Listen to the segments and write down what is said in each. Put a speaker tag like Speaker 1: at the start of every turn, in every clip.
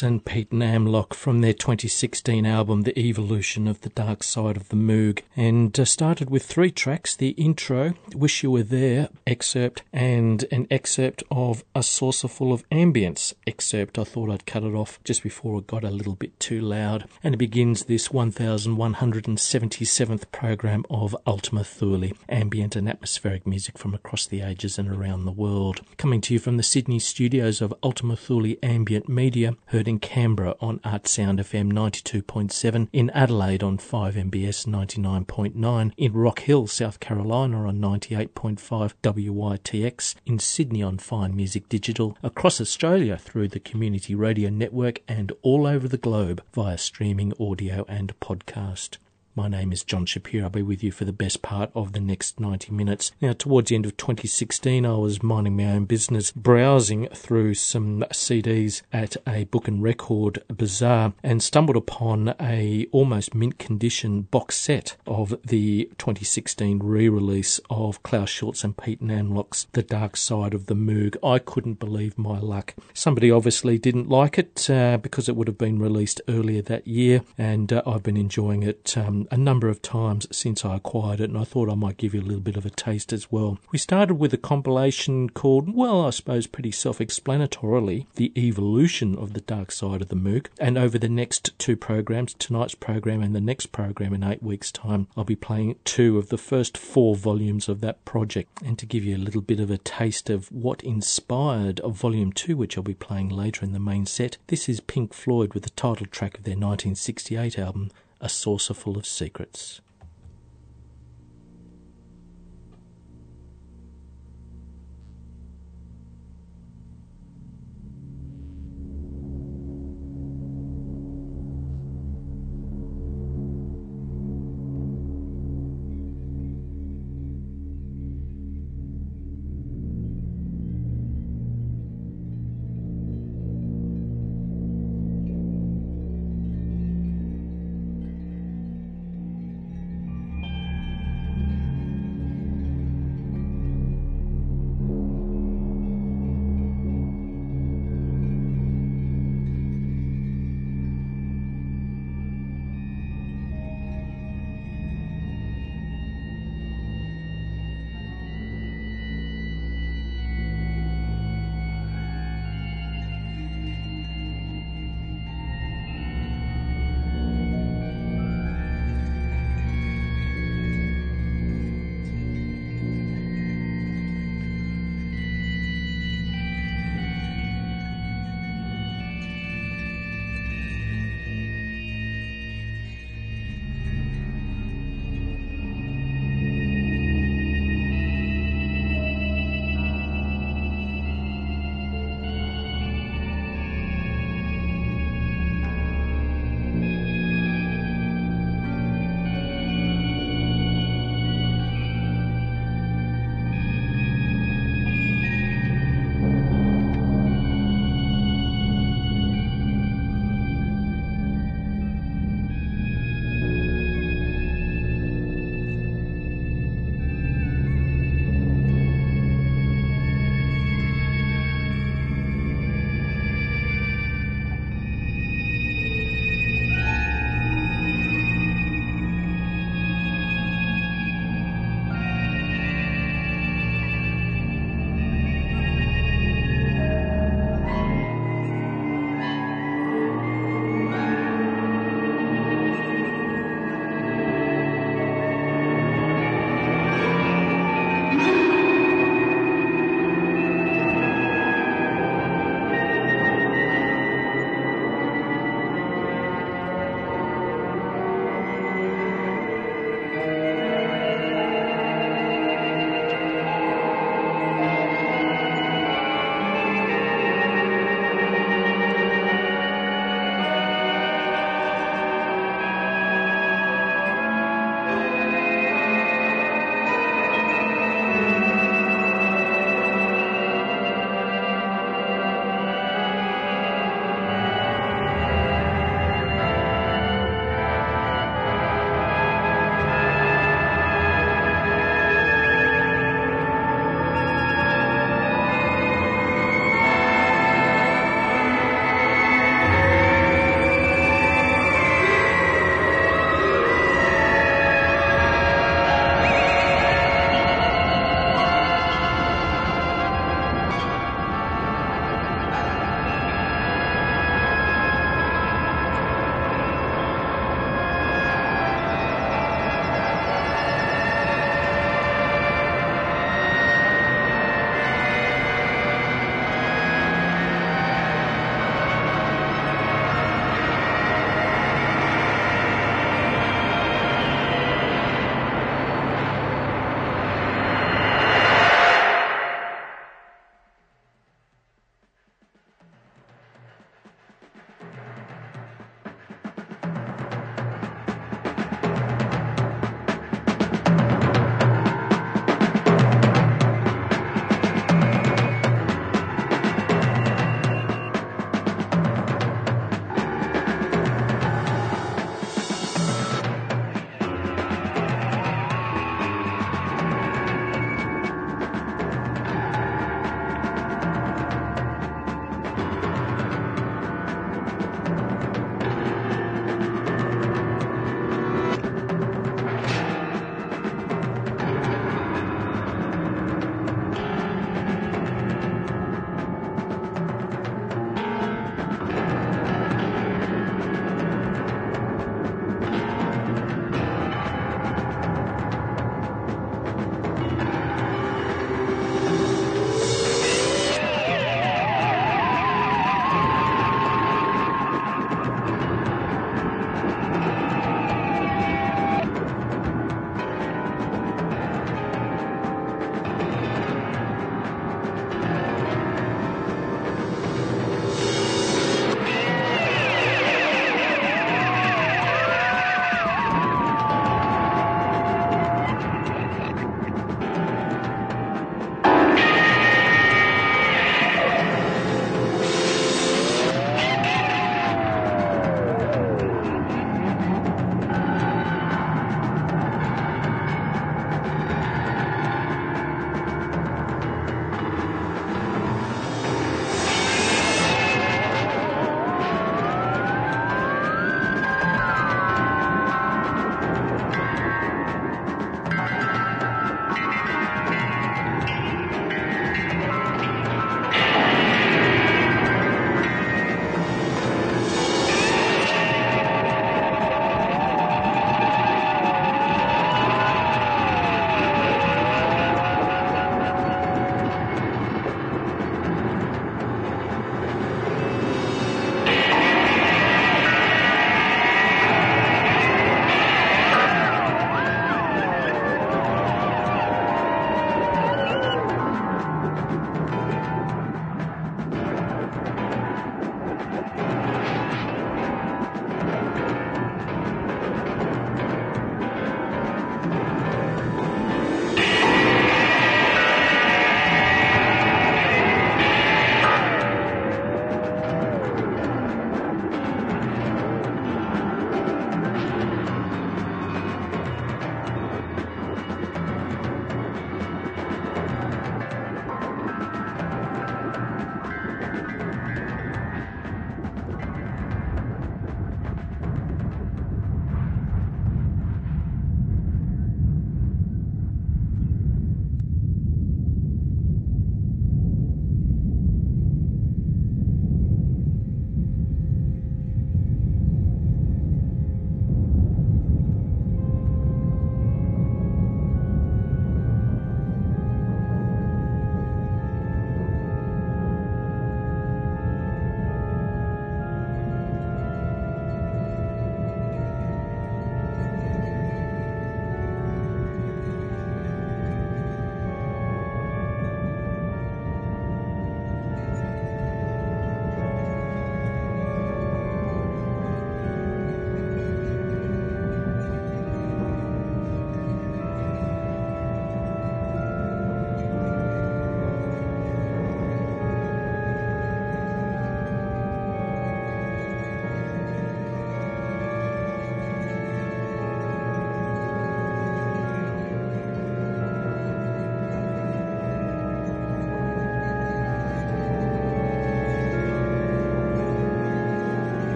Speaker 1: And
Speaker 2: Pete Namlook from their 2016 album The Evolution of the Dark Side of the Moog and uh, started with three tracks the intro, Wish You Were There excerpt, and an excerpt of A Saucerful of Ambience excerpt. I thought I'd cut it off just before it got a little bit too loud. And it begins this 1177th program of Ultima Thule, ambient and atmospheric music from across the ages and around the world. Coming to you from the Sydney studios of Ultima Thule Ambient Media heard in Canberra on Artsound FM 92.7, in Adelaide on 5MBS 99.9, in Rock Hill, South Carolina on 98.5 WYTX, in Sydney on Fine Music Digital, across Australia through the Community Radio Network, and all over the globe via streaming audio and podcast. My name is John Shapiro. I'll be with you for the best part of the next 90 minutes. Now, towards the end of 2016, I was minding my own business, browsing through some CDs at a book and record bazaar and stumbled upon a almost mint condition box set of the 2016 re-release of Klaus Schulze and Pete Namlook's The Dark Side of the Moog. I couldn't believe my luck. Somebody obviously didn't like it uh, because it would have been released earlier that year, and uh, I've been enjoying it um, a number of times since I acquired it, and I thought I might give you a little bit of a taste as well. We started with a compilation called, well, I suppose pretty self explanatorily, The Evolution of the Dark Side of the Moog, and over the next two programs, tonight's program and the next program in eight weeks' time, I'll be playing two of the first four volumes of that project. And to give you a little bit of a taste of what inspired volume two, which I'll be playing later in the main set, this is Pink Floyd with the title track of their 1968 album, A Saucerful of Secrets.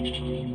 Speaker 2: Thank you.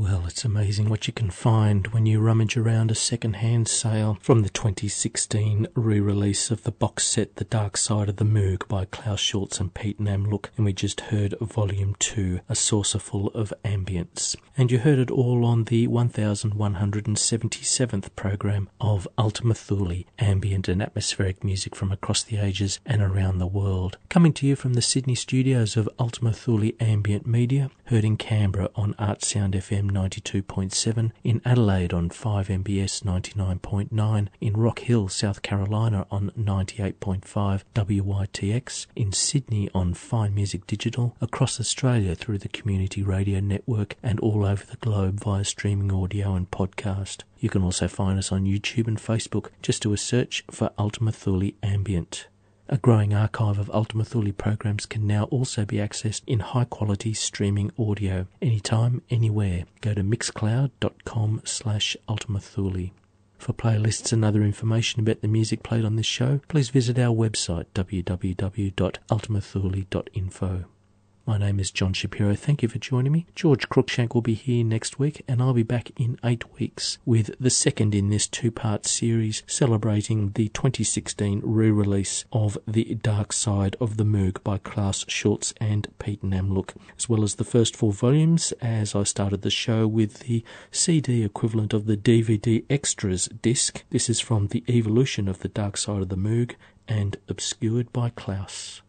Speaker 2: Well, it's amazing what you can find when you rummage around a second-hand sale from the 2016 re-release of the box set The Dark Side of the Moog by Klaus Schulze and Pete Namlook, and we just heard Volume 2, A Saucerful of Ambience. And you heard it all on the 1177th program of Ultima Thule, ambient and atmospheric music from across the ages and around the world. Coming to you from the Sydney studios of Ultima Thule Ambient Media, heard in Canberra on Artsound FM 92.7, in Adelaide on 5MBS 99.9, in Rock Hill, South Carolina on 98.5 WYTX, in Sydney on Fine Music Digital, across Australia through the Community Radio Network, and all over the globe via streaming audio and podcast. You can also find us on YouTube and Facebook. Just do a search for Ultima Thule Ambient. A growing archive of Ultima Thule programs can now also be accessed in high quality streaming audio anytime, anywhere. Go to mixcloud.com slash Ultima Thule. For playlists and other information about the music played on this show, please visit our website www.ultimathule.info. My name is John Shapiro. Thank you for joining me. George Cruikshank will be here next week, and I'll be back in eight weeks with the second in this two part series celebrating the 2016 re release of The Dark Side of the Moog by Klaus Schulze and Pete Namlook, as well as the first four volumes, as I started the show with the CD equivalent of the DVD Extras disc. This is from The Evolution of the Dark Side of the Moog and Obscured by Klaus.